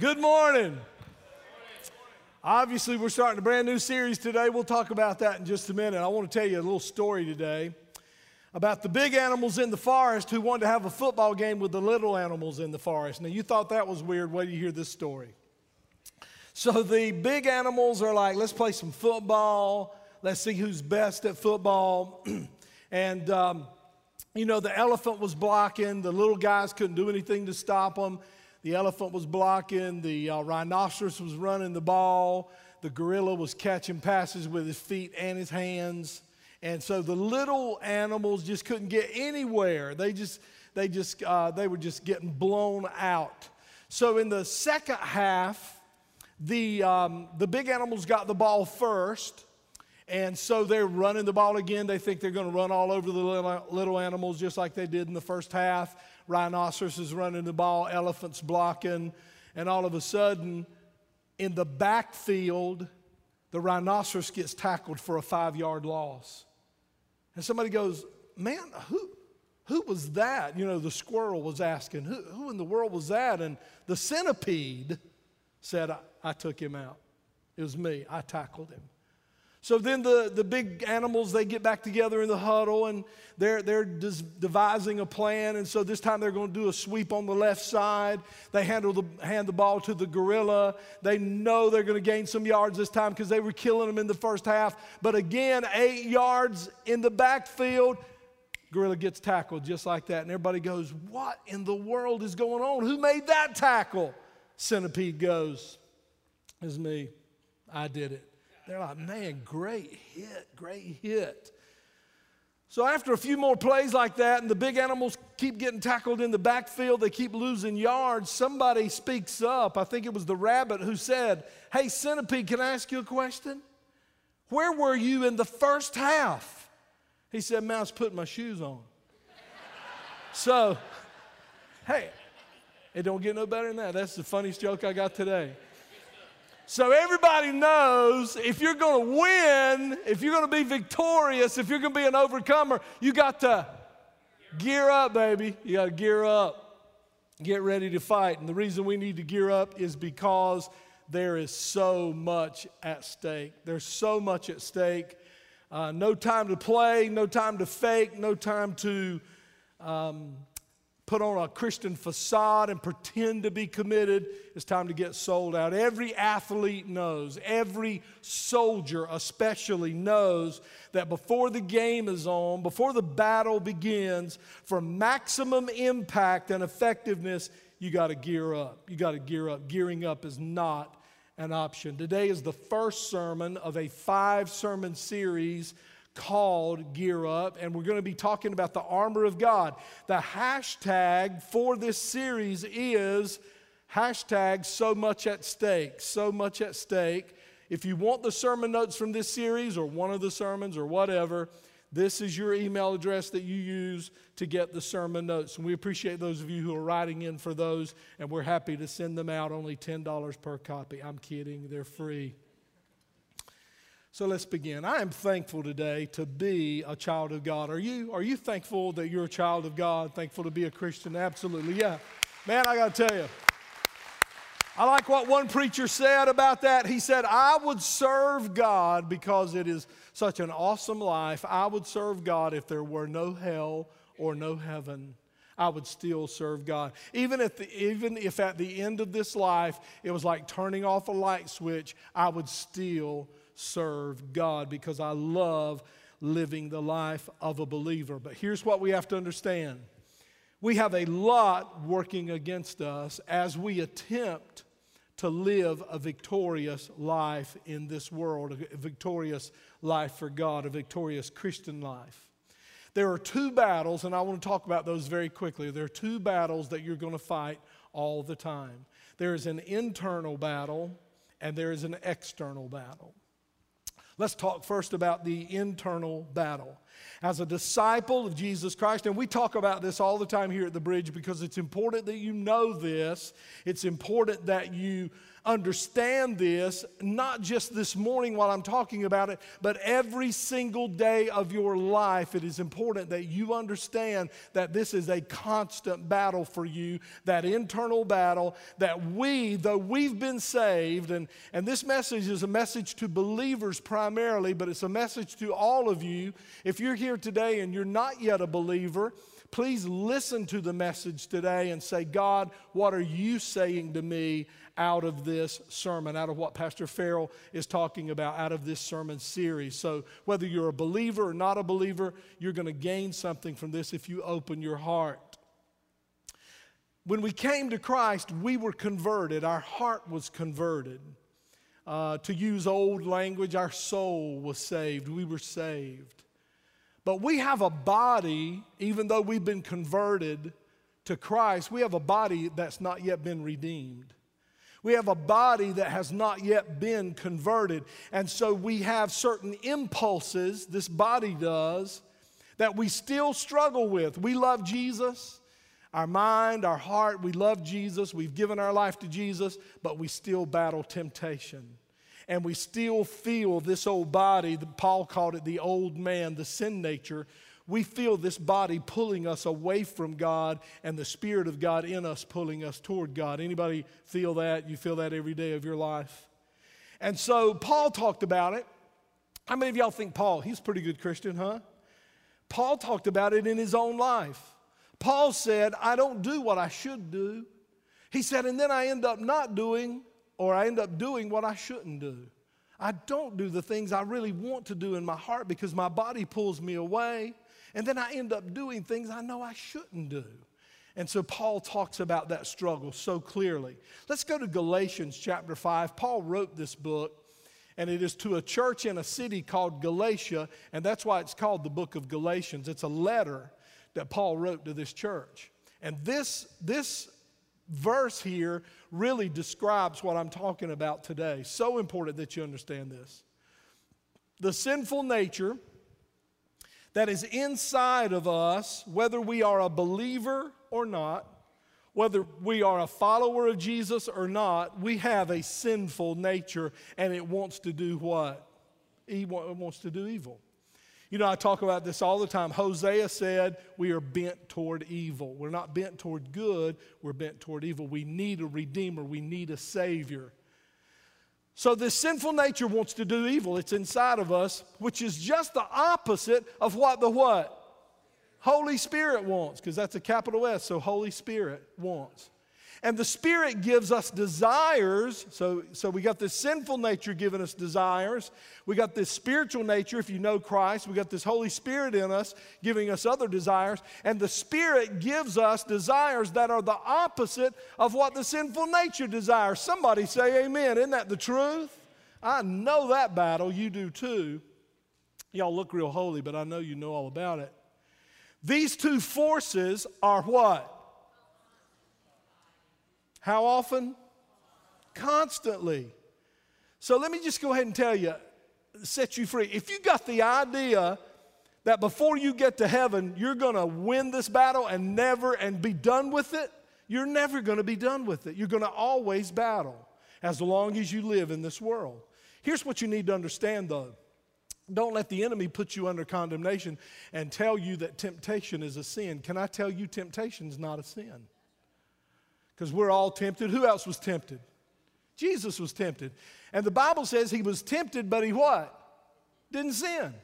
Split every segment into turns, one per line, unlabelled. Good morning. Obviously, we're starting a brand new series today. We'll talk about that in just a minute. I want to tell you a little story today about the big animals in the forest who wanted to have a football game with the little animals in the forest. Now, you thought that was weird. Wait you hear this story. So, the big animals are like, let's play some football. Let's see who's best at football. and, um, you know, the elephant was blocking, the little guys couldn't do anything to stop him. The elephant was blocking, the uh, rhinoceros was running the ball, the gorilla was catching passes with his feet and his hands. And so the little animals just couldn't get anywhere. They just, they just, uh, they were just getting blown out. So in the second half, the, um, the big animals got the ball first. And so they're running the ball again. They think they're going to run all over the little, little, animals just like they did in the first half. Rhinoceros is running the ball, elephants blocking, and all of a sudden, in the backfield, the rhinoceros gets tackled for a five yard loss. And somebody goes, Man, who, who was that? You know, the squirrel was asking, who, who in the world was that? And the centipede said, I, I took him out. It was me. I tackled him. So then the, the big animals, they get back together in the huddle and they're, they're devising a plan. And so this time they're going to do a sweep on the left side. They handle the, hand the ball to the gorilla. They know they're going to gain some yards this time because they were killing them in the first half. But again, eight yards in the backfield. Gorilla gets tackled just like that. And everybody goes, What in the world is going on? Who made that tackle? Centipede goes, It's me. I did it. They're like, man, great hit, great hit. So after a few more plays like that, and the big animals keep getting tackled in the backfield, they keep losing yards. Somebody speaks up. I think it was the rabbit who said, Hey, centipede, can I ask you a question? Where were you in the first half? He said, "Mouse, put putting my shoes on. so, hey, it don't get no better than that. That's the funniest joke I got today. So everybody knows if you're going to win, if you're going to be victorious, if you're going to be an overcomer, you got to gear up, baby. You got to gear up. Get ready to fight. And the reason we need to gear up is because there is so much at stake. There's so much at stake. Uh, no time to play, no time to fake, no time to um, put on a Christian facade and pretend to be committed. It's time to get sold out. Every athlete knows, every soldier especially knows that before the game is on, before the battle begins, for maximum impact and effectiveness, you got to gear up. You got to gear up. Gearing up is not an option. Today is the first sermon of a five sermon series called Gear Up, and we're going to be talking about the armor of God. The hashtag for this series is hashtag so much at stake, so much at stake. If you want the sermon notes from this series or one of the sermons or whatever, this is your email address that you use to get the sermon notes. And we appreciate those of you who are writing in for those, and we're happy to send them out only $10 per copy. I'm kidding, they're free. So let's begin. I am thankful today to be a child of God. Are you? Are you thankful that you're a child of God? Thankful to be a Christian? Absolutely. Yeah. Man, I got to tell you. I like what one preacher said about that. He said, I would serve God because it is such an awesome life. I would serve God if there were no hell or no heaven. I would still serve God. Even if, the, even if at the end of this life it was like turning off a light switch, I would still serve God because I love living the life of a believer. But here's what we have to understand we have a lot working against us as we attempt to live a victorious life in this world, a victorious life for God, a victorious Christian life. There are two battles, and I want to talk about those very quickly. There are two battles that you're going to fight all the time there is an internal battle, and there is an external battle. Let's talk first about the internal battle. As a disciple of Jesus Christ, and we talk about this all the time here at the bridge because it's important that you know this. It's important that you understand this, not just this morning while I'm talking about it, but every single day of your life. It is important that you understand that this is a constant battle for you, that internal battle, that we, though we've been saved, and, and this message is a message to believers primarily, but it's a message to all of you. If you're here today and you're not yet a believer, please listen to the message today and say, God, what are you saying to me out of this sermon, out of what Pastor Farrell is talking about, out of this sermon series. So, whether you're a believer or not a believer, you're going to gain something from this if you open your heart. When we came to Christ, we were converted, our heart was converted. Uh, to use old language, our soul was saved, we were saved. But we have a body, even though we've been converted to Christ, we have a body that's not yet been redeemed. We have a body that has not yet been converted. And so we have certain impulses, this body does, that we still struggle with. We love Jesus, our mind, our heart, we love Jesus. We've given our life to Jesus, but we still battle temptation. And we still feel this old body, Paul called it the old man, the sin nature, we feel this body pulling us away from God and the Spirit of God in us pulling us toward God. Anybody feel that? You feel that every day of your life? And so Paul talked about it. How many of y'all think Paul, he's a pretty good Christian, huh? Paul talked about it in his own life. Paul said, I don't do what I should do. He said, and then I end up not doing, or I end up doing what I shouldn't do. I don't do the things I really want to do in my heart because my body pulls me away. And then I end up doing things I know I shouldn't do. And so Paul talks about that struggle so clearly. Let's go to Galatians chapter 5. Paul wrote this book, and it is to a church in a city called Galatia, and that's why it's called the book of Galatians. It's a letter that Paul wrote to this church. And this, this verse here really describes what I'm talking about today. So important that you understand this. The sinful nature that is inside of us, whether we are a believer or not, whether we are a follower of Jesus or not, we have a sinful nature and it wants to do what? It wants to do evil. You know, I talk about this all the time. Hosea said, We are bent toward evil. We're not bent toward good, we're bent toward evil. We need a redeemer, we need a savior. So, this sinful nature wants to do evil. It's inside of us, which is just the opposite of what the what? Holy Spirit wants, because that's a capital S, so Holy Spirit wants. And the Spirit gives us desires. So, so we got this sinful nature giving us desires. We got this spiritual nature, if you know Christ. We got this Holy Spirit in us giving us other desires. And the Spirit gives us desires that are the opposite of what the sinful nature desires. Somebody say amen. Isn't that the truth? I know that battle. You do too. Y'all look real holy, but I know you know all about it. These two forces are what? How often? Constantly. So let me just go ahead and tell you, set you free. If you got the idea that before you get to heaven, you're going to win this battle and never and be done with it, you're never going to be done with it. You're going to always battle as long as you live in this world. Here's what you need to understand though. Don't let the enemy put you under condemnation and tell you that temptation is a sin. Can I tell you temptation is not a sin? because we're all tempted. Who else was tempted? Jesus was tempted. And the Bible says he was tempted, but he what? Didn't sin.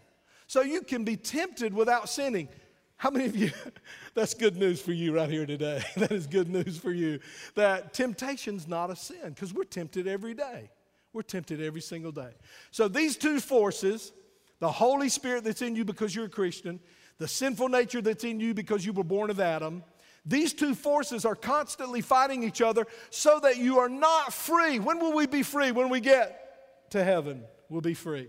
So you can be tempted without sinning. How many of you, that's good news for you right here today. That is good news for you. That temptation's not a sin because we're tempted every day. We're tempted every single day. So these two forces, the Holy Spirit that's in you because you're a Christian, the sinful nature that's in you because you were born of Adam, these two forces are constantly fighting each other so that you are not free. When will we be free? When we get to heaven, we'll be free.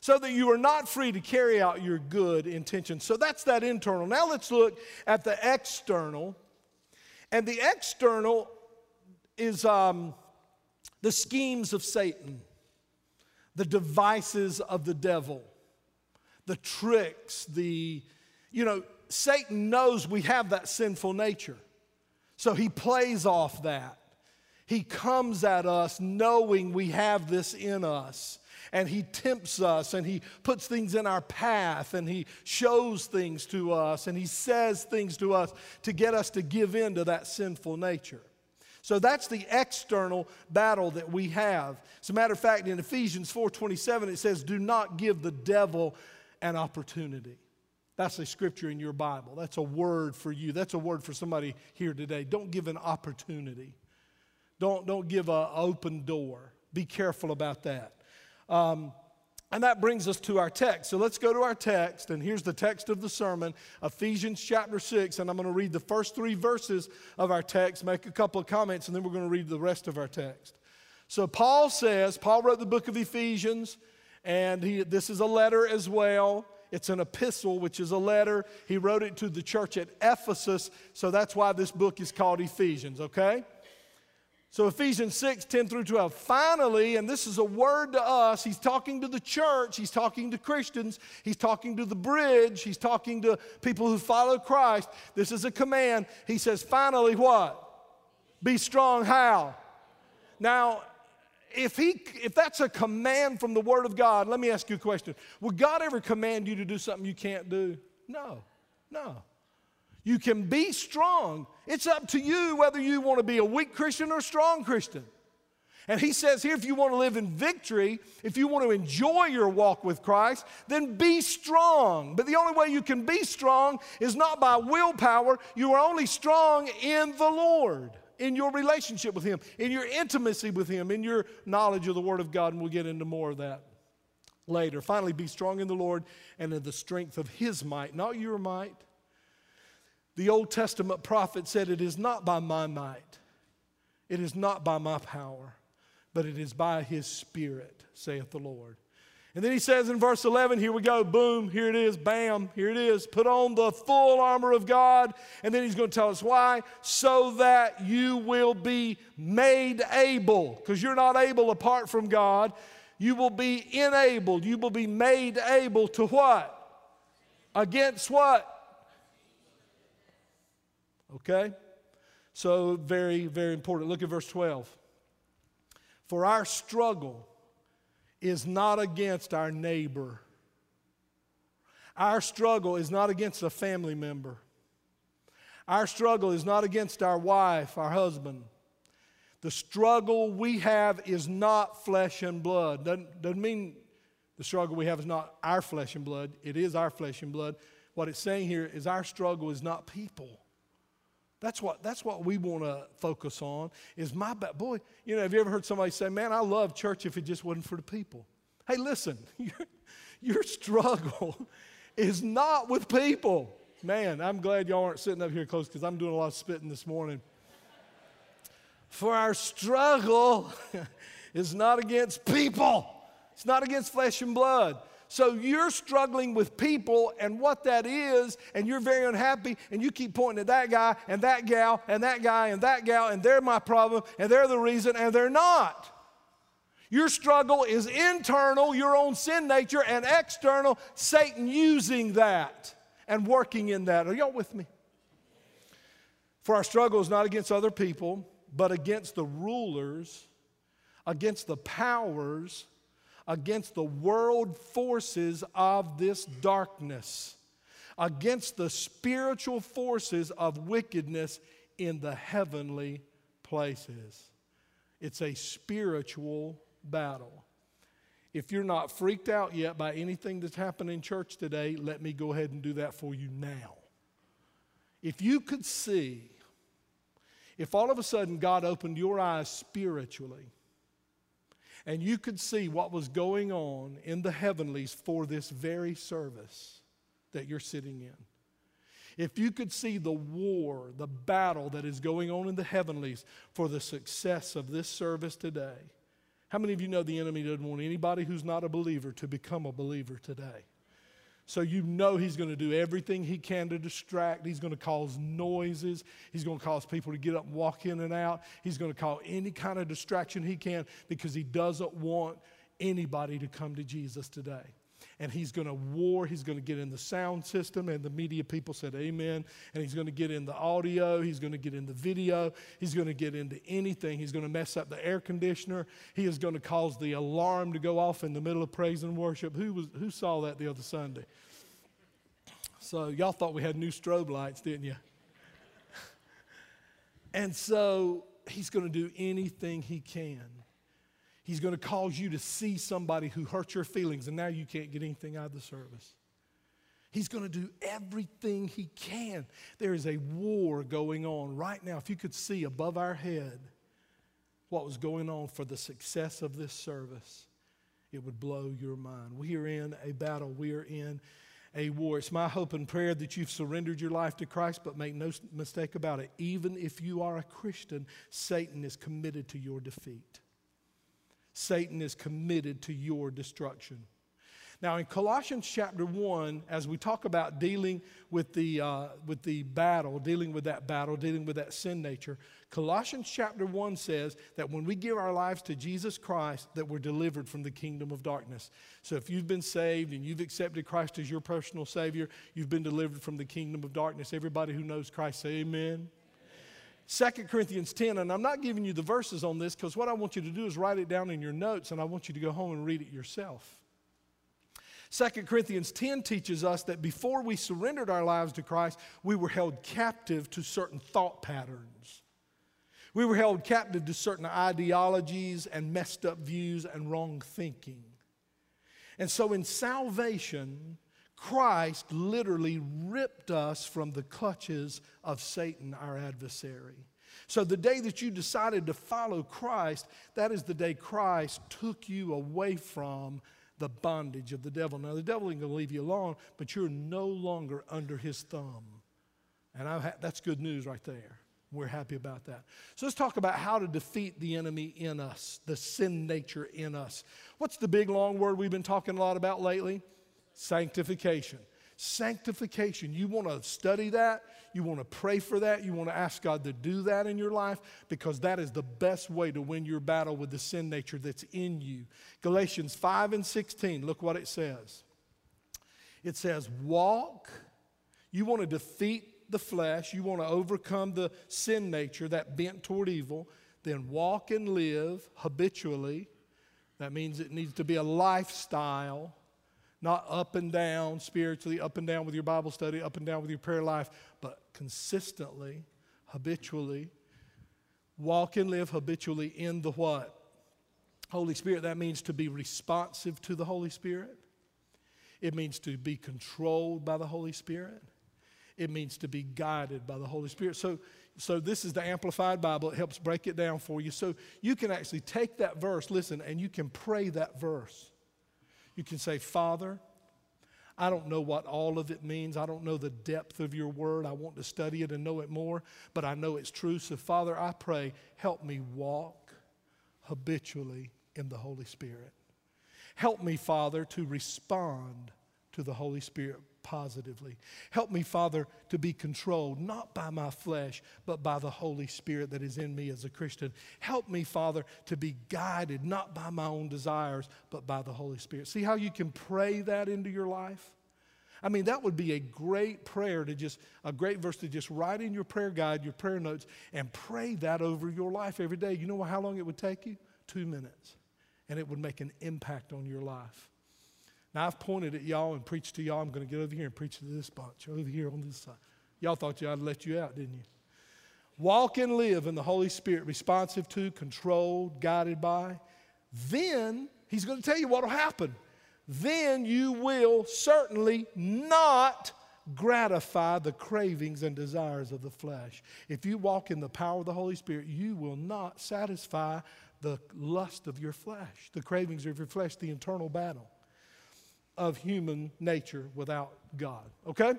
So that you are not free to carry out your good intentions. So that's that internal. Now let's look at the external. And the external is um, the schemes of Satan, the devices of the devil, the tricks, the, you know, Satan knows we have that sinful nature. So he plays off that. He comes at us knowing we have this in us. And he tempts us and he puts things in our path and he shows things to us and he says things to us to get us to give in to that sinful nature. So that's the external battle that we have. As a matter of fact, in Ephesians 4:27 it says, "Do not give the devil an opportunity." That's a scripture in your Bible. That's a word for you. That's a word for somebody here today. Don't give an opportunity. Don't, don't give an open door. Be careful about that. Um, and that brings us to our text. So let's go to our text. And here's the text of the sermon Ephesians chapter 6. And I'm going to read the first three verses of our text, make a couple of comments, and then we're going to read the rest of our text. So Paul says, Paul wrote the book of Ephesians, and he, this is a letter as well. It's an epistle, which is a letter. He wrote it to the church at Ephesus, so that's why this book is called Ephesians, okay? So, Ephesians 6, 10 through 12. Finally, and this is a word to us, he's talking to the church, he's talking to Christians, he's talking to the bridge, he's talking to people who follow Christ. This is a command. He says, finally, what? Be strong. How? Now, if, he, if that's a command from the Word of God, let me ask you a question. Would God ever command you to do something you can't do? No, no. You can be strong. It's up to you whether you want to be a weak Christian or a strong Christian. And he says here if you want to live in victory, if you want to enjoy your walk with Christ, then be strong. But the only way you can be strong is not by willpower, you are only strong in the Lord in your relationship with Him, in your intimacy with Him, in your knowledge of the Word of God. And we'll get into more of that later. Finally, be strong in the Lord and in the strength of His might, not your might. The Old Testament prophet said, It is not by my might, it is not by my power, but it is by His Spirit, saith the Lord. And then he says in verse 11, here we go, boom, here it is, bam, here it is. Put on the full armor of God. And then he's going to tell us why. So that you will be made able, because you're not able apart from God. You will be enabled, you will be made able to what? Against what? Okay? So, very, very important. Look at verse 12. For our struggle, is not against our neighbor. Our struggle is not against a family member. Our struggle is not against our wife, our husband. The struggle we have is not flesh and blood. Doesn't, doesn't mean the struggle we have is not our flesh and blood, it is our flesh and blood. What it's saying here is our struggle is not people. That's what, that's what we want to focus on is my boy. You know, have you ever heard somebody say, man, I love church if it just wasn't for the people? Hey, listen, your, your struggle is not with people. Man, I'm glad y'all aren't sitting up here close because I'm doing a lot of spitting this morning. For our struggle is not against people, it's not against flesh and blood. So you're struggling with people and what that is, and you're very unhappy, and you keep pointing at that guy and that gal and that guy and that gal, and they're my problem, and they're the reason, and they're not. Your struggle is internal, your own sin nature, and external, Satan using that and working in that. Are y'all with me? For our struggle is not against other people, but against the rulers, against the powers against the world forces of this darkness, against the spiritual forces of wickedness in the heavenly places. It's a spiritual battle. If you're not freaked out yet by anything that's happened in church today, let me go ahead and do that for you now. If you could see, if all of a sudden God opened your eyes spiritually and you could see what was going on in the heavenlies for this very service that you're sitting in, if you could see the war, the battle that is going on in the heavenlies for the success of this service today, how many of you know the enemy doesn't want anybody who's not a believer to become a believer today? So you know he's going to do everything he can to distract. He's going to cause noises. He's going to cause people to get up and walk in and out. He's going to cause any kind of distraction he can because he doesn't want anybody to come to Jesus today and he's going to war. He's going to get in the sound system. And the media people said, Amen. And he's going to get in the audio. He's going to get in the video. He's going to get into anything. He's going to mess up the air conditioner. He is going to cause the alarm to go off in the middle of praise and worship. Who, was, who saw that the other Sunday? So, y'all thought we had new strobe lights, didn't you? and so, he's going to do anything he can He's going to cause you to see somebody who hurt your feelings and now you can't get anything out of the service. He's going to do everything he can. There is a war going on right now. If you could see above our head what was going on for the success of this service, it would blow your mind. We are in a battle, we are in a war. It's my hope and prayer that you've surrendered your life to Christ, but make no mistake about it. Even if you are a Christian, Satan is committed to your defeat. Satan is committed to your destruction. Now, in Colossians chapter 1, as we talk about dealing with the, uh, with the battle, dealing with that battle, dealing with that sin nature, Colossians chapter 1 says that when we give our lives to Jesus Christ, that we're delivered from the kingdom of darkness. So if you've been saved and you've accepted Christ as your personal Savior, you've been delivered from the kingdom of darkness. Everybody who knows Christ, say amen. Second Corinthians 10, and I'm not giving you the verses on this because what I want you to do is write it down in your notes and I want you to go home and read it yourself. Second Corinthians 10 teaches us that before we surrendered our lives to Christ, we were held captive to certain thought patterns. We were held captive to certain ideologies and messed up views and wrong thinking. And so in salvation, Christ literally ripped us from the clutches of Satan, our adversary. So, the day that you decided to follow Christ, that is the day Christ took you away from the bondage of the devil. Now, the devil ain't going to leave you alone, but you're no longer under his thumb. And ha- that's good news right there. We're happy about that. So, let's talk about how to defeat the enemy in us, the sin nature in us. What's the big long word we've been talking a lot about lately? Sanctification. Sanctification. You want to study that. You want to pray for that. You want to ask God to do that in your life because that is the best way to win your battle with the sin nature that's in you. Galatians 5 and 16, look what it says. It says, Walk. You want to defeat the flesh. You want to overcome the sin nature, that bent toward evil. Then walk and live habitually. That means it needs to be a lifestyle not up and down spiritually, up and down with your Bible study, up and down with your prayer life, but consistently, habitually. Walk and live habitually in the what? Holy Spirit. That means to be responsive to the Holy Spirit. It means to be controlled by the Holy Spirit. It means to be guided by the Holy Spirit. So, so this is the Amplified Bible. It helps break it down for you. So you can actually take that verse, listen, and you can pray that verse. You can say, Father, I don't know what all of it means. I don't know the depth of your word. I want to study it and know it more, but I know it's true. So, Father, I pray, help me walk habitually in the Holy Spirit. Help me, Father, to respond to the Holy Spirit positively. Help me, Father, to be controlled not by my flesh, but by the Holy Spirit that is in me as a Christian. Help me, Father, to be guided not by my own desires, but by the Holy Spirit. See how you can pray that into your life? I mean, that would be a great prayer to just, a great verse to just write in your prayer guide, your prayer notes, and pray that over your life every day. You know how long it would take you? Two minutes. And it would make an impact on your life. Now, I've pointed at y'all and preached to y'all. I'm going to get over here and preach to this bunch, over here on this side. Y'all thought I'd let you out, didn't you? Walk and live in the Holy Spirit, responsive to, controlled, guided by. Then, He's going to tell you what will happen. Then you will certainly not gratify the cravings and desires of the flesh. If you walk in the power of the Holy Spirit, you will not satisfy the lust of your flesh, the cravings of your flesh, the internal battle of human nature without God. Okay?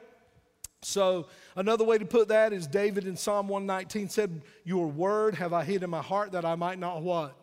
So, another way to put that is David in Psalm 119 said, Your word have I hid in my heart that I might not what?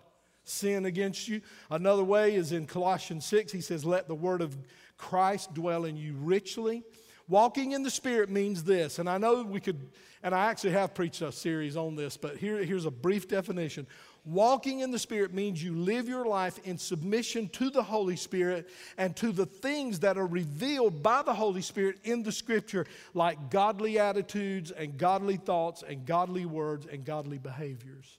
Sin against you. Another way is in Colossians 6, he says, Let the word of Christ dwell in you richly. Walking in the Spirit means this, and I know we could, and I actually have preached a series on this, but here, here's a brief definition. Walking in the Spirit means you live your life in submission to the Holy Spirit and to the things that are revealed by the Holy Spirit in the Scripture, like godly attitudes and godly thoughts and godly words and godly behaviors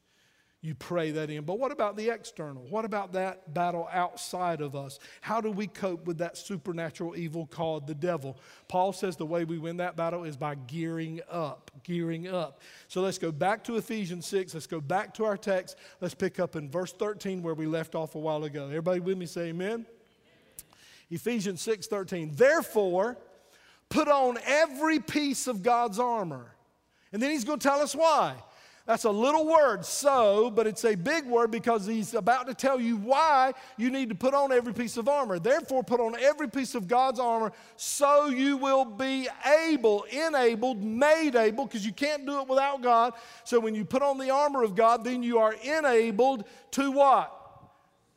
you pray that in. But what about the external? What about that battle outside of us? How do we cope with that supernatural evil called the devil? Paul says the way we win that battle is by gearing up, gearing up. So let's go back to Ephesians 6. Let's go back to our text. Let's pick up in verse 13 where we left off a while ago. Everybody with me say amen. Ephesians 6 13. Therefore, put on every piece of God's armor. And then he's going to tell us why. That's a little word, so, but it's a big word because he's about to tell you why you need to put on every piece of armor. Therefore, put on every piece of God's armor so you will be able, enabled, made able, because you can't do it without God. So when you put on the armor of God, then you are enabled to what?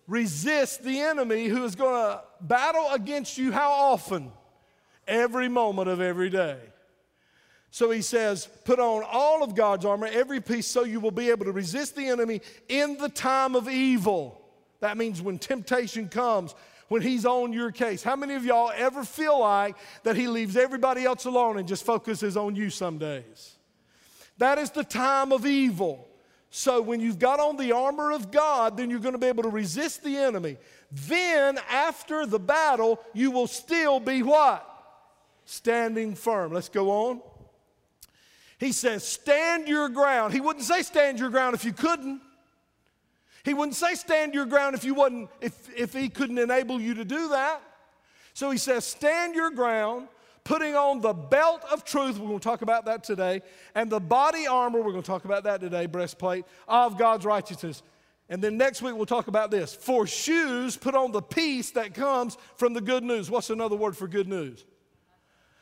Resist the enemy who is going to battle against you how often? Every moment of every day. So he says, Put on all of God's armor, every piece, so you will be able to resist the enemy in the time of evil. That means when temptation comes, when he's on your case. How many of y'all ever feel like that he leaves everybody else alone and just focuses on you some days? That is the time of evil. So when you've got on the armor of God, then you're going to be able to resist the enemy. Then after the battle, you will still be what? Standing firm. Let's go on. He says, Stand your ground. He wouldn't say, Stand your ground if you couldn't. He wouldn't say, Stand your ground if you would not if, if he couldn't enable you to do that. So he says, Stand your ground, putting on the belt of truth. We're going to talk about that today. And the body armor. We're going to talk about that today, breastplate of God's righteousness. And then next week we'll talk about this. For shoes, put on the peace that comes from the good news. What's another word for good news?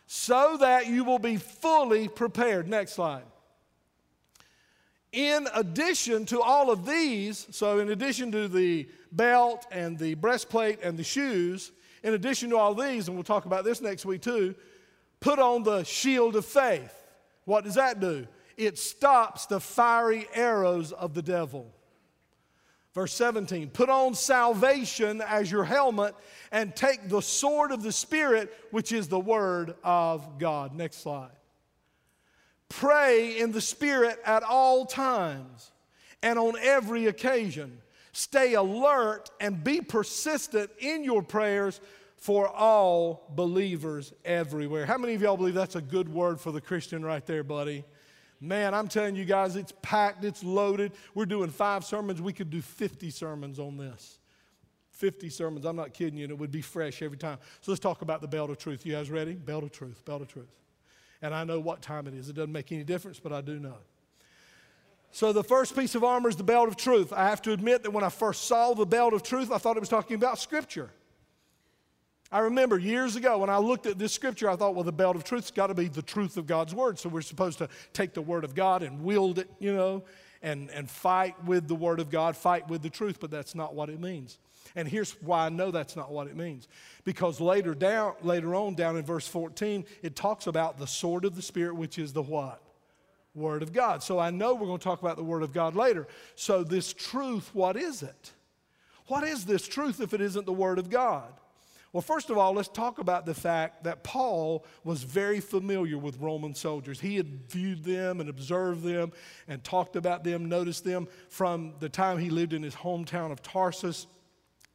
so that you will be fully prepared. Next slide. In addition to all of these, so in addition to the belt and the breastplate and the shoes, in addition to all these, and we'll talk about this next week too, put on the shield of faith. What does that do? It stops the fiery arrows of the devil. Verse 17, put on salvation as your helmet and take the sword of the Spirit, which is the word of God. Next slide. Pray in the Spirit at all times and on every occasion. Stay alert and be persistent in your prayers for all believers everywhere. How many of y'all believe that's a good word for the Christian right there, buddy? Man, I'm telling you guys, it's packed, it's loaded. We're doing five sermons. We could do 50 sermons on this. 50 sermons. I'm not kidding you, and it would be fresh every time. So let's talk about the belt of truth. You guys ready? Belt of truth, belt of truth. And I know what time it is. It doesn't make any difference, but I do know. So the first piece of armor is the belt of truth. I have to admit that when I first saw the belt of truth, I thought it was talking about Scripture. I remember years ago when I looked at this scripture, I thought, well, the belt of truth's got to be the truth of God's word. So we're supposed to take the word of God and wield it, you know, and, and fight with the word of God, fight with the truth, but that's not what it means. And here's why I know that's not what it means. Because later down, later on, down in verse 14, it talks about the sword of the Spirit, which is the what? Word of God. So I know we're going to talk about the Word of God later. So this truth, what is it? What is this truth if it isn't the Word of God? Well, first of all, let's talk about the fact that Paul was very familiar with Roman soldiers. He had viewed them and observed them and talked about them, noticed them from the time he lived in his hometown of Tarsus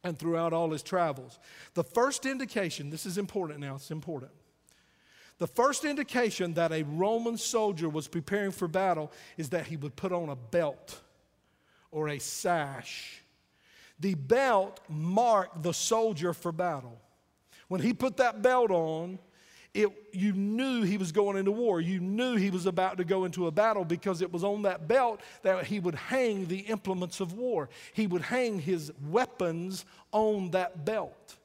and throughout all his travels. The first indication, this is important now, it's important. The first indication that a Roman soldier was preparing for battle is that he would put on a belt or a sash. The belt marked the soldier for battle. When he put that belt on, it, you knew he was going into war. You knew he was about to go into a battle because it was on that belt that he would hang the implements of war. He would hang his weapons on that belt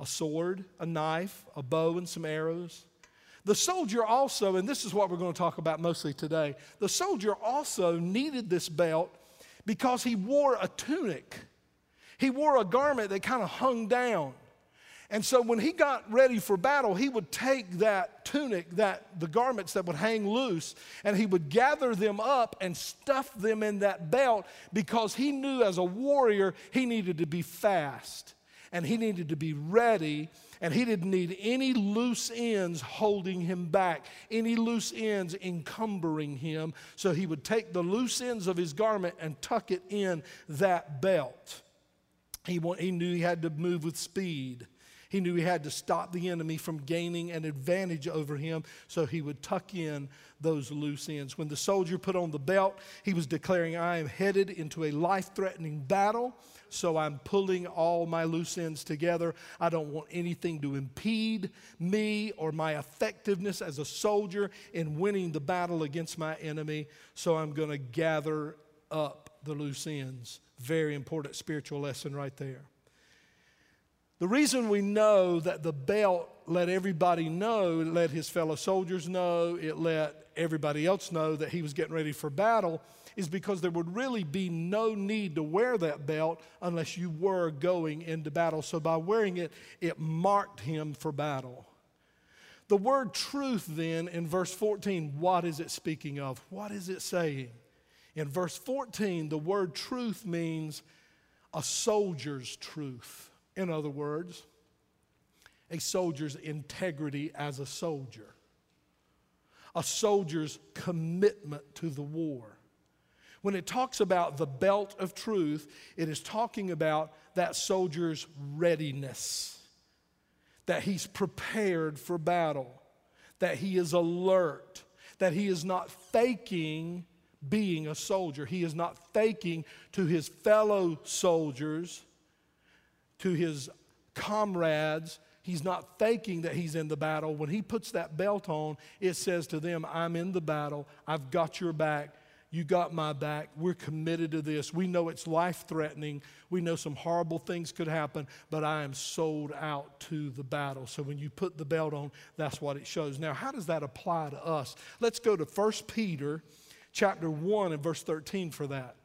a sword, a knife, a bow, and some arrows. The soldier also, and this is what we're going to talk about mostly today, the soldier also needed this belt because he wore a tunic. He wore a garment that kind of hung down. And so when he got ready for battle, he would take that tunic, that the garments that would hang loose, and he would gather them up and stuff them in that belt because he knew as a warrior he needed to be fast and he needed to be ready and he didn't need any loose ends holding him back, any loose ends encumbering him. So he would take the loose ends of his garment and tuck it in that belt. He, he knew he had to move with speed. He knew he had to stop the enemy from gaining an advantage over him, so he would tuck in those loose ends. When the soldier put on the belt, he was declaring, I am headed into a life threatening battle, so I'm pulling all my loose ends together. I don't want anything to impede me or my effectiveness as a soldier in winning the battle against my enemy, so I'm going to gather up the loose ends. Very important spiritual lesson right there. The reason we know that the belt let everybody know, it let his fellow soldiers know, it let everybody else know that he was getting ready for battle is because there would really be no need to wear that belt unless you were going into battle. So by wearing it, it marked him for battle. The word truth, then, in verse 14, what is it speaking of? What is it saying? In verse 14, the word truth means a soldier's truth. In other words, a soldier's integrity as a soldier, a soldier's commitment to the war. When it talks about the belt of truth, it is talking about that soldier's readiness, that he's prepared for battle, that he is alert, that he is not faking being a soldier. He is not faking to his fellow soldiers to his comrades. He's not thinking that he's in the battle. When he puts that belt on, it says to them, I'm in the battle. I've got your back. You got my back. We're committed to this. We know it's life threatening. We know some horrible things could happen, but I am sold out to the battle. So when you put the belt on, that's what it shows. Now, how does that apply to us? Let's go to 1 Peter chapter 1 and verse 13 for that.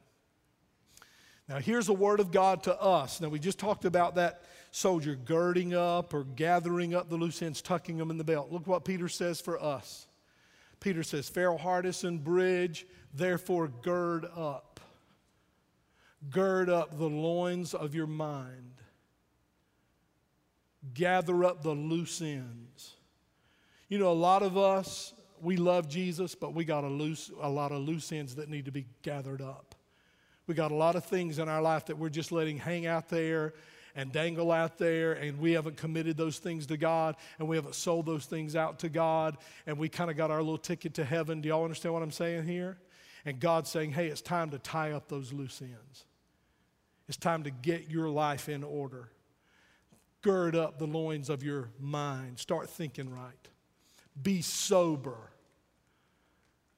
Now, here's a word of God to us. Now, we just talked about that soldier girding up or gathering up the loose ends, tucking them in the belt. Look what Peter says for us. Peter says, Pharaoh Hardison Bridge, therefore gird up. Gird up the loins of your mind. Gather up the loose ends. You know, a lot of us, we love Jesus, but we got a, loose, a lot of loose ends that need to be gathered up. We got a lot of things in our life that we're just letting hang out there and dangle out there, and we haven't committed those things to God, and we haven't sold those things out to God, and we kind of got our little ticket to heaven. Do y'all understand what I'm saying here? And God's saying, hey, it's time to tie up those loose ends. It's time to get your life in order. Gird up the loins of your mind. Start thinking right. Be sober.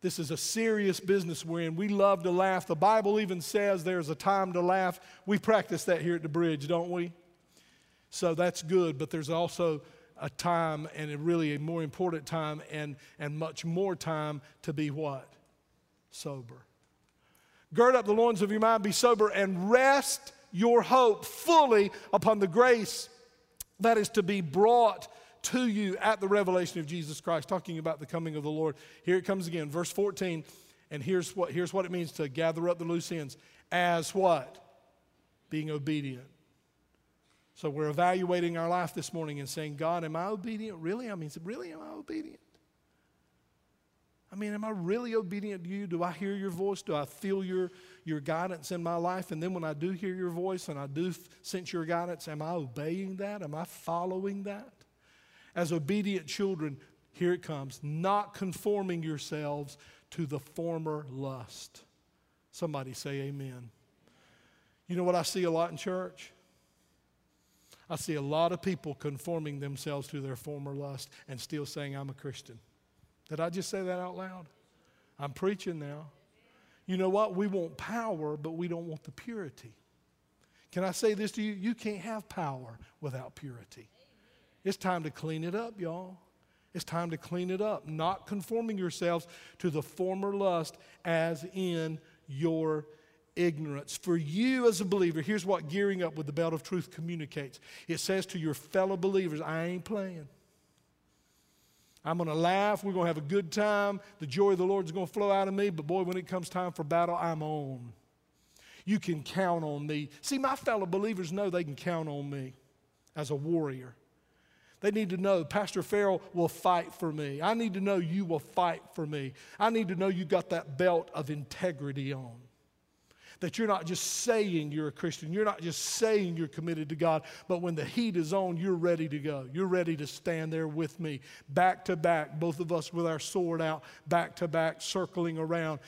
This is a serious business we're in. We love to laugh. The Bible even says there's a time to laugh. We practice that here at the bridge, don't we? So that's good, but there's also a time and a really a more important time and, and much more time to be what? Sober. Gird up the loins of your mind, be sober, and rest your hope fully upon the grace that is to be brought to you at the revelation of Jesus Christ, talking about the coming of the Lord. Here it comes again, verse 14. And here's what, here's what it means to gather up the loose ends as what? Being obedient. So we're evaluating our life this morning and saying, God, am I obedient? Really? I mean, really, am I obedient? I mean, am I really obedient to you? Do I hear your voice? Do I feel your, your guidance in my life? And then when I do hear your voice and I do sense your guidance, am I obeying that? Am I following that? as obedient children, here it comes, not conforming yourselves to the former lust. Somebody say amen. You know what I see a lot in church? I see a lot of people conforming themselves to their former lust and still saying, I'm a Christian. Did I just say that out loud? I'm preaching now. You know what? We want power, but we don't want the purity. Can I say this to you? You can't have power without purity. It's time to clean it up, y'all. It's time to clean it up, not conforming yourselves to the former lust as in your ignorance. For you as a believer, here's what gearing up with the belt of truth communicates it says to your fellow believers, I ain't playing. I'm going to laugh. We're going to have a good time. The joy of the Lord is going to flow out of me. But boy, when it comes time for battle, I'm on. You can count on me. See, my fellow believers know they can count on me as a warrior. They need to know Pastor Farrell will fight for me. I need to know you will fight for me. I need to know you got that belt of integrity on. That you're not just saying you're a Christian, you're not just saying you're committed to God, but when the heat is on, you're ready to go. You're ready to stand there with me, back to back, both of us with our sword out, back to back, circling around,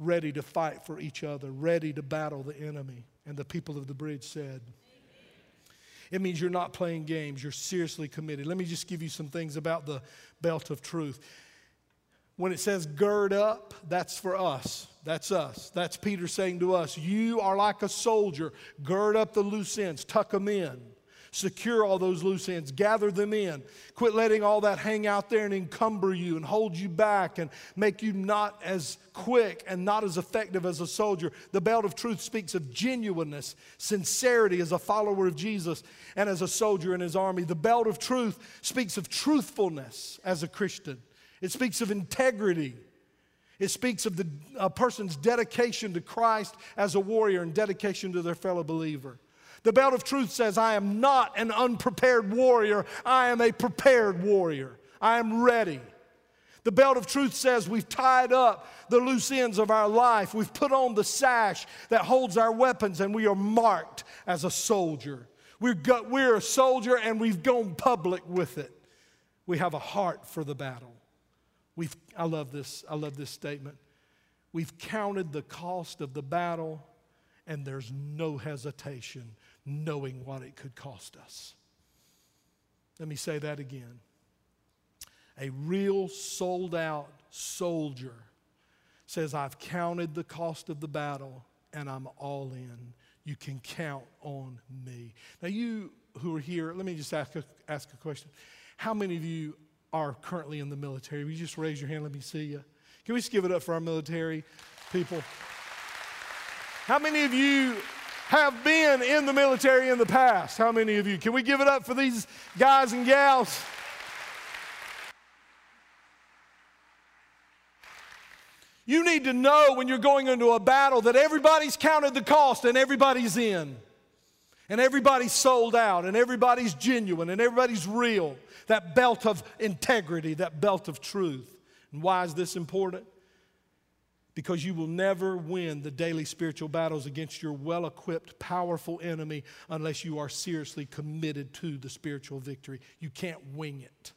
ready to fight for each other, ready to battle the enemy. And the people of the bridge said, it means you're not playing games, you're seriously committed. Let me just give you some things about the belt of truth. When it says gird up, that's for us. That's us. That's Peter saying to us, You are like a soldier. Gird up the loose ends, tuck them in. Secure all those loose ends, gather them in. Quit letting all that hang out there and encumber you and hold you back and make you not as quick and not as effective as a soldier. The belt of truth speaks of genuineness, sincerity as a follower of Jesus and as a soldier in his army. The belt of truth speaks of truthfulness as a Christian, it speaks of integrity. It speaks of the, a person's dedication to Christ as a warrior and dedication to their fellow believer. The belt of truth says, I am not an unprepared warrior, I am a prepared warrior. I am ready. The belt of truth says we've tied up the loose ends of our life. We've put on the sash that holds our weapons, and we are marked as a soldier. We're, got, we're a soldier, and we've gone public with it. We have a heart for the battle. We've, I love this. I love this statement. We've counted the cost of the battle, and there's no hesitation knowing what it could cost us. Let me say that again. A real sold out soldier says, I've counted the cost of the battle and I'm all in. You can count on me. Now, you who are here, let me just ask a, ask a question. How many of you are currently in the military? Will you just raise your hand? Let me see you. Can we just give it up for our military people? How many of you have been in the military in the past. How many of you? Can we give it up for these guys and gals? You need to know when you're going into a battle that everybody's counted the cost and everybody's in. And everybody's sold out and everybody's genuine and everybody's real. That belt of integrity, that belt of truth. And why is this important? because you will never win the daily spiritual battles against your well equipped, powerful enemy unless you are seriously committed to the spiritual victory. You can't wing it.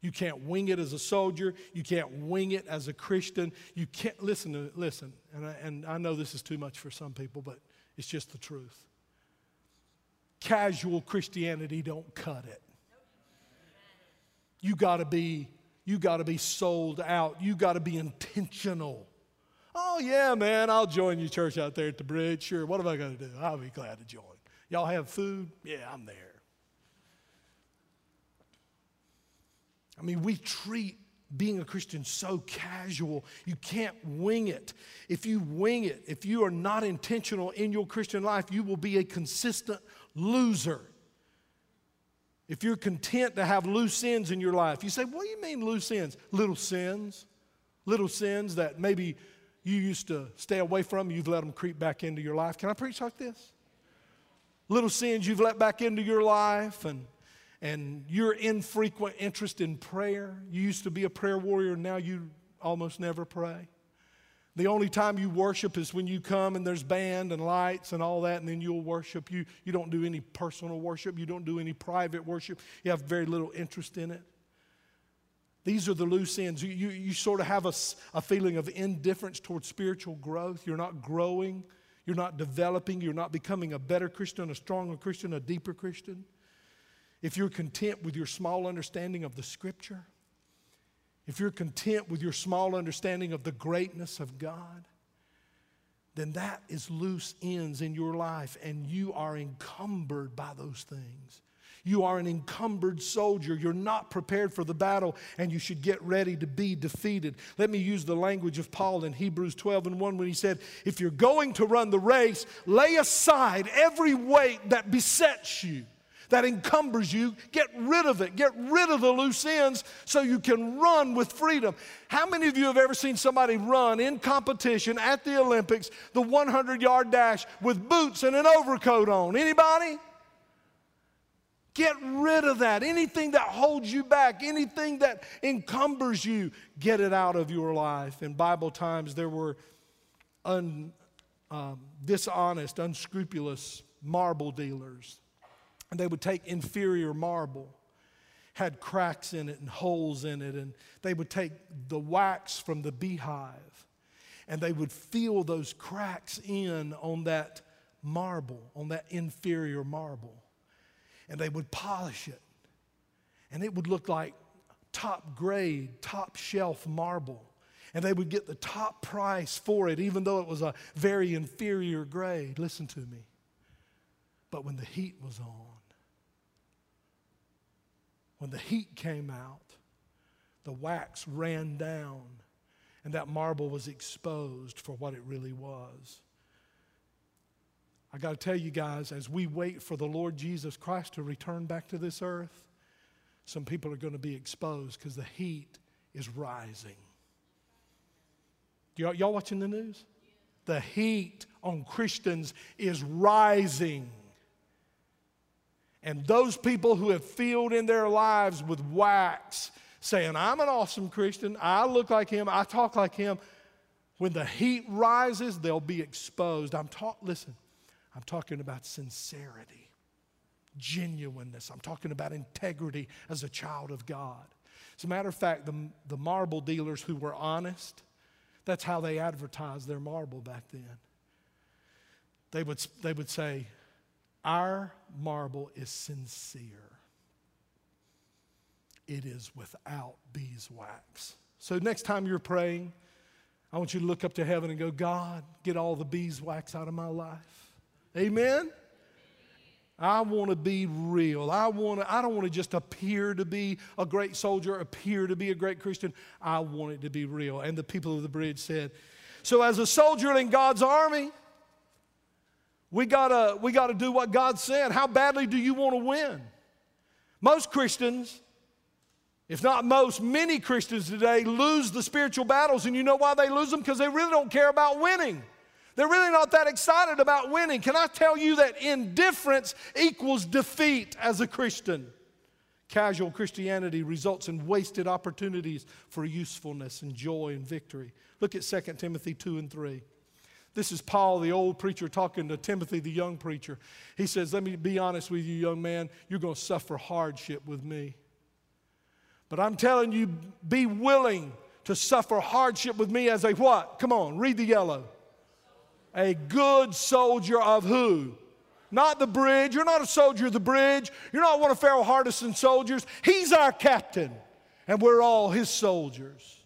You can't wing it as a soldier. You can't wing it as a Christian. You can't, listen, to, listen, and I, and I know this is too much for some people, but it's just the truth. Casual Christianity don't cut it. You got to be you got to be sold out. You got to be intentional. Oh, yeah, man, I'll join you church out there at the bridge. Sure, what am I going to do? I'll be glad to join. Y'all have food? Yeah, I'm there. I mean, we treat being a Christian so casual. You can't wing it. If you wing it, if you are not intentional in your Christian life, you will be a consistent loser. If you're content to have loose ends in your life, you say, What do you mean loose ends? Little sins. Little sins that maybe you used to stay away from, you've let them creep back into your life. Can I preach like this? Little sins you've let back into your life and and your infrequent interest in prayer. You used to be a prayer warrior, now you almost never pray. The only time you worship is when you come and there's band and lights and all that, and then you'll worship. You, you don't do any personal worship, you don't do any private worship, you have very little interest in it. These are the loose ends. You, you, you sort of have a, a feeling of indifference towards spiritual growth. You're not growing, you're not developing, you're not becoming a better Christian, a stronger Christian, a deeper Christian. If you're content with your small understanding of the scripture, if you're content with your small understanding of the greatness of God, then that is loose ends in your life, and you are encumbered by those things. You are an encumbered soldier. You're not prepared for the battle, and you should get ready to be defeated. Let me use the language of Paul in Hebrews 12 and 1 when he said, If you're going to run the race, lay aside every weight that besets you that encumbers you, get rid of it. Get rid of the loose ends so you can run with freedom. How many of you have ever seen somebody run in competition at the Olympics, the 100 yard dash, with boots and an overcoat on? Anybody? Get rid of that. Anything that holds you back, anything that encumbers you, get it out of your life. In Bible times, there were un, um, dishonest, unscrupulous marble dealers. And they would take inferior marble, had cracks in it and holes in it, and they would take the wax from the beehive and they would fill those cracks in on that marble, on that inferior marble and they would polish it. And it would look like top grade, top shelf marble. And they would get the top price for it, even though it was a very inferior grade. Listen to me. But when the heat was on, when the heat came out, the wax ran down, and that marble was exposed for what it really was. I got to tell you guys, as we wait for the Lord Jesus Christ to return back to this earth, some people are going to be exposed because the heat is rising. Y'all, y'all watching the news? The heat on Christians is rising. And those people who have filled in their lives with wax, saying, I'm an awesome Christian, I look like him, I talk like him, when the heat rises, they'll be exposed. I'm taught, listen, I'm talking about sincerity, genuineness. I'm talking about integrity as a child of God. As a matter of fact, the, the marble dealers who were honest, that's how they advertised their marble back then. They would, they would say, Our marble is sincere, it is without beeswax. So, next time you're praying, I want you to look up to heaven and go, God, get all the beeswax out of my life. Amen? I want to be real. I want to, I don't want to just appear to be a great soldier, appear to be a great Christian. I want it to be real. And the people of the bridge said, so as a soldier in God's army, we gotta, we gotta do what God said. How badly do you want to win? Most Christians, if not most, many Christians today lose the spiritual battles, and you know why they lose them? Because they really don't care about winning. They're really not that excited about winning. Can I tell you that indifference equals defeat as a Christian? Casual Christianity results in wasted opportunities for usefulness and joy and victory. Look at 2 Timothy 2 and 3. This is Paul, the old preacher, talking to Timothy, the young preacher. He says, Let me be honest with you, young man. You're going to suffer hardship with me. But I'm telling you, be willing to suffer hardship with me as a what? Come on, read the yellow a good soldier of who? Not the bridge. You're not a soldier of the bridge. You're not one of Farrell Hardison's soldiers. He's our captain, and we're all his soldiers.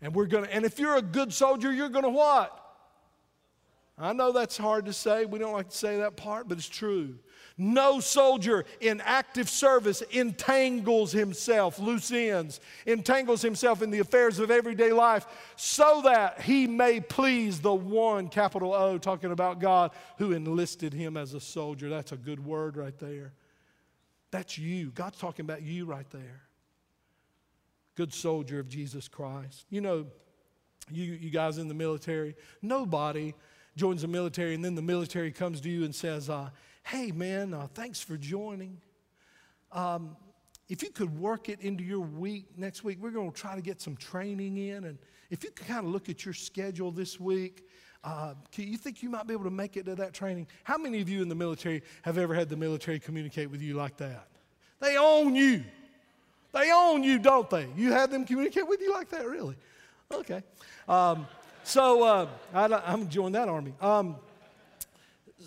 And we're gonna, and if you're a good soldier, you're gonna what? I know that's hard to say. We don't like to say that part, but it's true. No soldier in active service entangles himself, loose ends, entangles himself in the affairs of everyday life so that he may please the one, capital O, talking about God, who enlisted him as a soldier. That's a good word right there. That's you. God's talking about you right there. Good soldier of Jesus Christ. You know, you, you guys in the military, nobody joins the military and then the military comes to you and says, uh, hey, man, uh, thanks for joining. Um, if you could work it into your week next week, we're going to try to get some training in. And if you could kind of look at your schedule this week, uh, you think you might be able to make it to that training? How many of you in the military have ever had the military communicate with you like that? They own you. They own you, don't they? You had them communicate with you like that, really? Okay. Um, so uh, I, am joining that army. Um,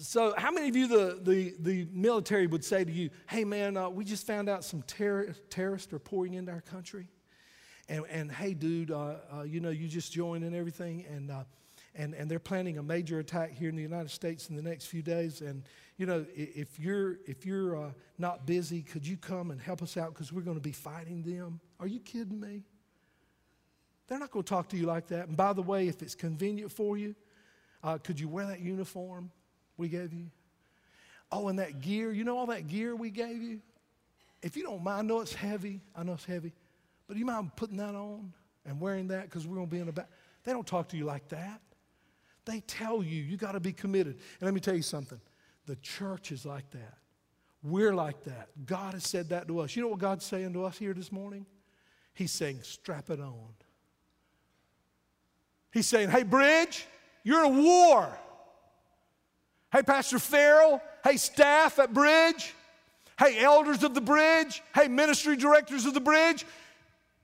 so how many of you the, the, the military would say to you hey man uh, we just found out some ter- terrorists are pouring into our country and, and hey dude uh, uh, you know you just joined and everything and, uh, and, and they're planning a major attack here in the united states in the next few days and you know if you're if you're uh, not busy could you come and help us out because we're going to be fighting them are you kidding me they're not going to talk to you like that and by the way if it's convenient for you uh, could you wear that uniform we gave you? Oh, and that gear, you know all that gear we gave you? If you don't mind, I know it's heavy. I know it's heavy. But do you mind putting that on and wearing that because we're going to be in a back? They don't talk to you like that. They tell you, you got to be committed. And let me tell you something the church is like that. We're like that. God has said that to us. You know what God's saying to us here this morning? He's saying, strap it on. He's saying, hey, Bridge, you're in a war. Hey, Pastor Farrell. Hey, staff at Bridge. Hey, elders of the Bridge. Hey, ministry directors of the Bridge.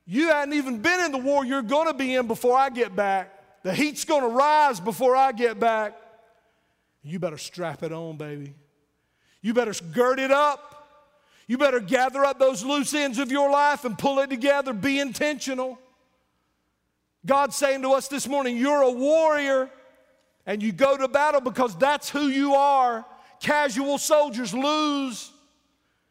You hadn't even been in the war you're going to be in before I get back. The heat's going to rise before I get back. You better strap it on, baby. You better gird it up. You better gather up those loose ends of your life and pull it together. Be intentional. God's saying to us this morning, You're a warrior and you go to battle because that's who you are. Casual soldiers lose.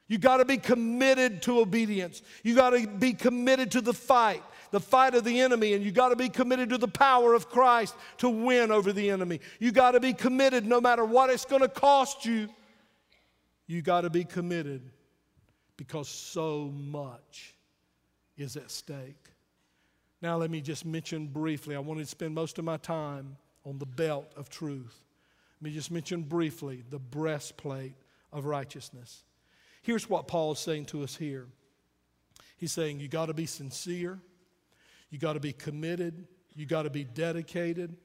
You got to be committed to obedience. You got to be committed to the fight, the fight of the enemy, and you got to be committed to the power of Christ to win over the enemy. You got to be committed no matter what it's going to cost you. You got to be committed because so much is at stake. Now, let me just mention briefly, I wanted to spend most of my time on the belt of truth. Let me just mention briefly the breastplate of righteousness. Here's what Paul is saying to us here He's saying, You got to be sincere, you got to be committed, you got to be dedicated,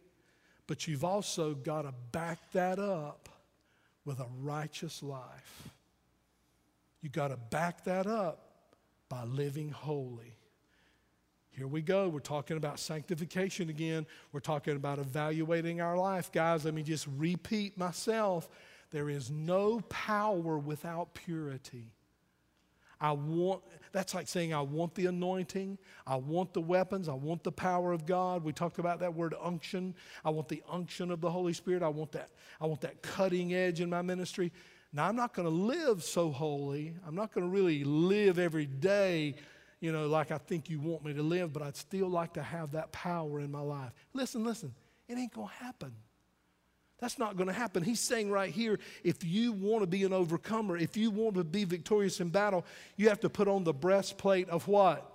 but you've also got to back that up with a righteous life. You got to back that up by living holy. Here we go. We're talking about sanctification again. We're talking about evaluating our life. Guys, let me just repeat myself. There is no power without purity. I want, that's like saying, I want the anointing. I want the weapons. I want the power of God. We talked about that word unction. I want the unction of the Holy Spirit. I want that, I want that cutting edge in my ministry. Now, I'm not going to live so holy. I'm not going to really live every day you know, like I think you want me to live, but I'd still like to have that power in my life. Listen, listen, it ain't going to happen. That's not going to happen. He's saying right here if you want to be an overcomer, if you want to be victorious in battle, you have to put on the breastplate of what?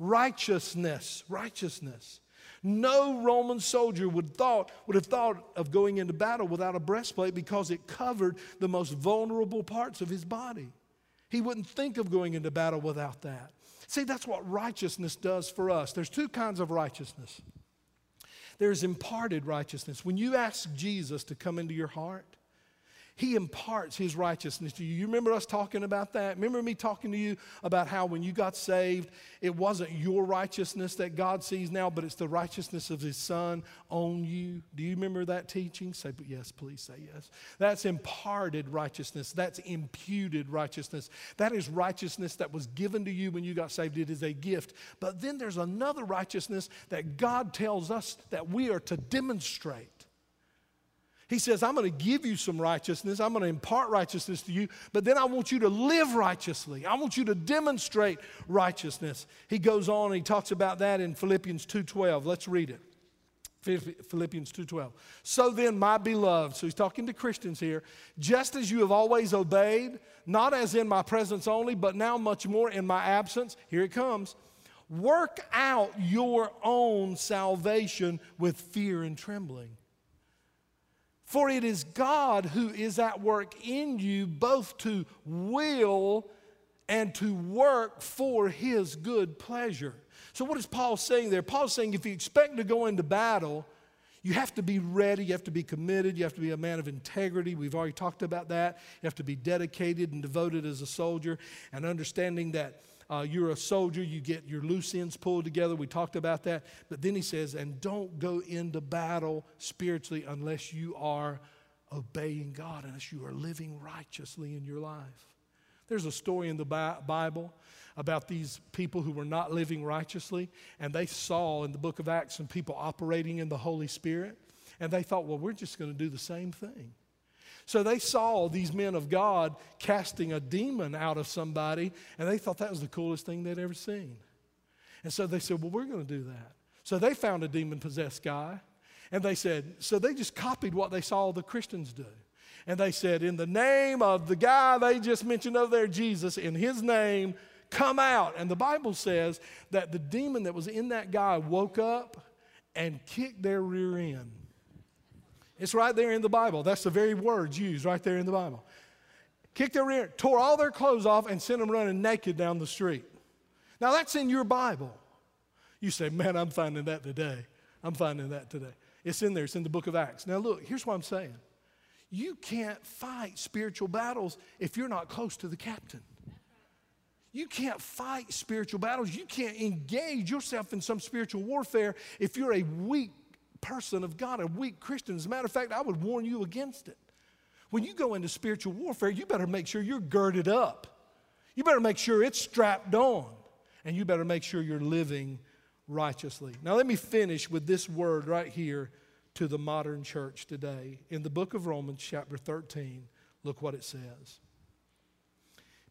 Righteousness. Righteousness. No Roman soldier would, thought, would have thought of going into battle without a breastplate because it covered the most vulnerable parts of his body. He wouldn't think of going into battle without that. See, that's what righteousness does for us. There's two kinds of righteousness. There's imparted righteousness. When you ask Jesus to come into your heart, he imparts His righteousness to you. You remember us talking about that? Remember me talking to you about how when you got saved, it wasn't your righteousness that God sees now, but it's the righteousness of His Son on you? Do you remember that teaching? Say, yes, please say yes. That's imparted righteousness. That's imputed righteousness. That is righteousness that was given to you when you got saved. It is a gift. But then there's another righteousness that God tells us that we are to demonstrate. He says, I'm going to give you some righteousness. I'm going to impart righteousness to you, but then I want you to live righteously. I want you to demonstrate righteousness. He goes on and he talks about that in Philippians 2:12. Let's read it. Philippians 2:12. So then, my beloved, so he's talking to Christians here, just as you have always obeyed, not as in my presence only, but now much more in my absence. Here it comes. Work out your own salvation with fear and trembling. For it is God who is at work in you both to will and to work for his good pleasure. So, what is Paul saying there? Paul's saying if you expect to go into battle, you have to be ready, you have to be committed, you have to be a man of integrity. We've already talked about that. You have to be dedicated and devoted as a soldier, and understanding that uh, you're a soldier, you get your loose ends pulled together. We talked about that. But then he says, and don't go into battle spiritually unless you are obeying God, unless you are living righteously in your life. There's a story in the Bible about these people who were not living righteously, and they saw in the book of Acts some people operating in the Holy Spirit, and they thought, well, we're just going to do the same thing. So they saw these men of God casting a demon out of somebody, and they thought that was the coolest thing they'd ever seen. And so they said, Well, we're going to do that. So they found a demon possessed guy, and they said, So they just copied what they saw the Christians do. And they said, In the name of the guy they just mentioned over there, Jesus, in his name, come out. And the Bible says that the demon that was in that guy woke up and kicked their rear end. It's right there in the Bible. That's the very words used right there in the Bible. Kicked their rear, tore all their clothes off, and sent them running naked down the street. Now, that's in your Bible. You say, man, I'm finding that today. I'm finding that today. It's in there, it's in the book of Acts. Now, look, here's what I'm saying you can't fight spiritual battles if you're not close to the captain. You can't fight spiritual battles. You can't engage yourself in some spiritual warfare if you're a weak person of God, a weak Christian. As a matter of fact, I would warn you against it. When you go into spiritual warfare, you better make sure you're girded up. You better make sure it's strapped on. And you better make sure you're living righteously. Now, let me finish with this word right here to the modern church today. In the book of Romans, chapter 13, look what it says.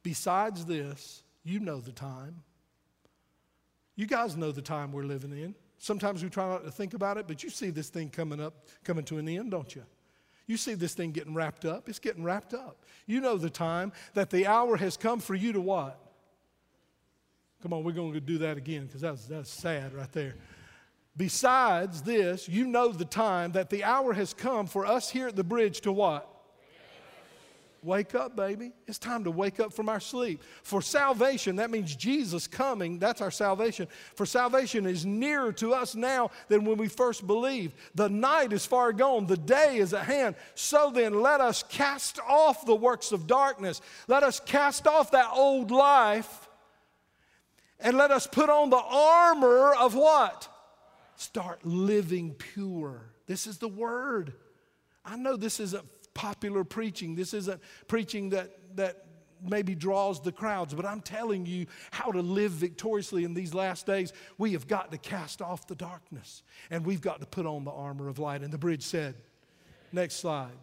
Besides this, you know the time. You guys know the time we're living in. Sometimes we try not to think about it, but you see this thing coming up, coming to an end, don't you? You see this thing getting wrapped up. It's getting wrapped up. You know the time that the hour has come for you to what? Come on, we're going to do that again because that's that's sad right there. Besides this, you know the time that the hour has come for us here at the bridge to what? Wake up, baby. It's time to wake up from our sleep. For salvation, that means Jesus coming. That's our salvation. For salvation is nearer to us now than when we first believed. The night is far gone, the day is at hand. So then, let us cast off the works of darkness. Let us cast off that old life and let us put on the armor of what? Start living pure. This is the word. I know this isn't popular preaching. This isn't preaching that, that maybe draws the crowds, but I'm telling you how to live victoriously in these last days. We have got to cast off the darkness and we've got to put on the armor of light. And the bridge said, Next slide.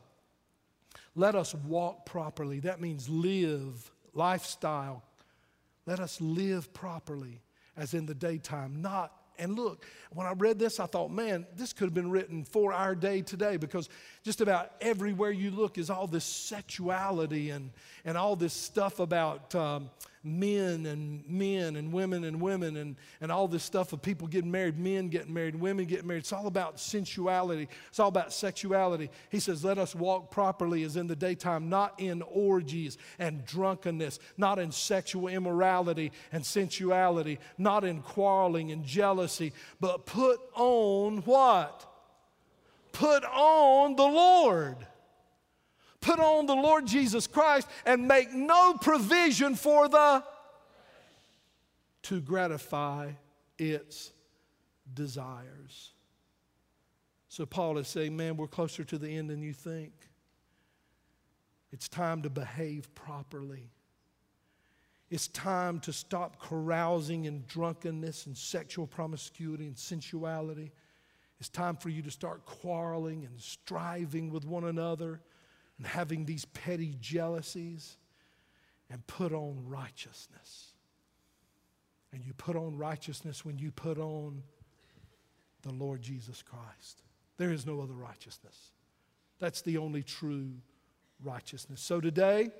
Let us walk properly. That means live, lifestyle. Let us live properly as in the daytime, not and look, when I read this, I thought, man, this could have been written for our day today because just about everywhere you look is all this sexuality and, and all this stuff about. Um, men and men and women and women and, and all this stuff of people getting married, men getting married, women getting married. It's all about sensuality, it's all about sexuality. He says, Let us walk properly as in the daytime, not in orgies and drunkenness, not in sexual immorality and sensuality, not in quarreling and jealousy, but put on what? Put on the Lord put on the Lord Jesus Christ, and make no provision for the to gratify its desires. So Paul is saying, man, we're closer to the end than you think. It's time to behave properly. It's time to stop carousing and drunkenness and sexual promiscuity and sensuality. It's time for you to start quarreling and striving with one another and having these petty jealousies and put on righteousness. And you put on righteousness when you put on the Lord Jesus Christ. There is no other righteousness. That's the only true righteousness. So today,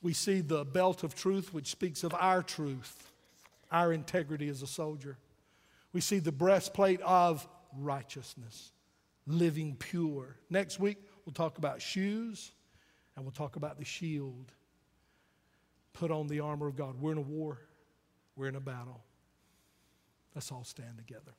we see the belt of truth, which speaks of our truth, our integrity as a soldier. We see the breastplate of righteousness, living pure. Next week, We'll talk about shoes and we'll talk about the shield. Put on the armor of God. We're in a war, we're in a battle. Let's all stand together.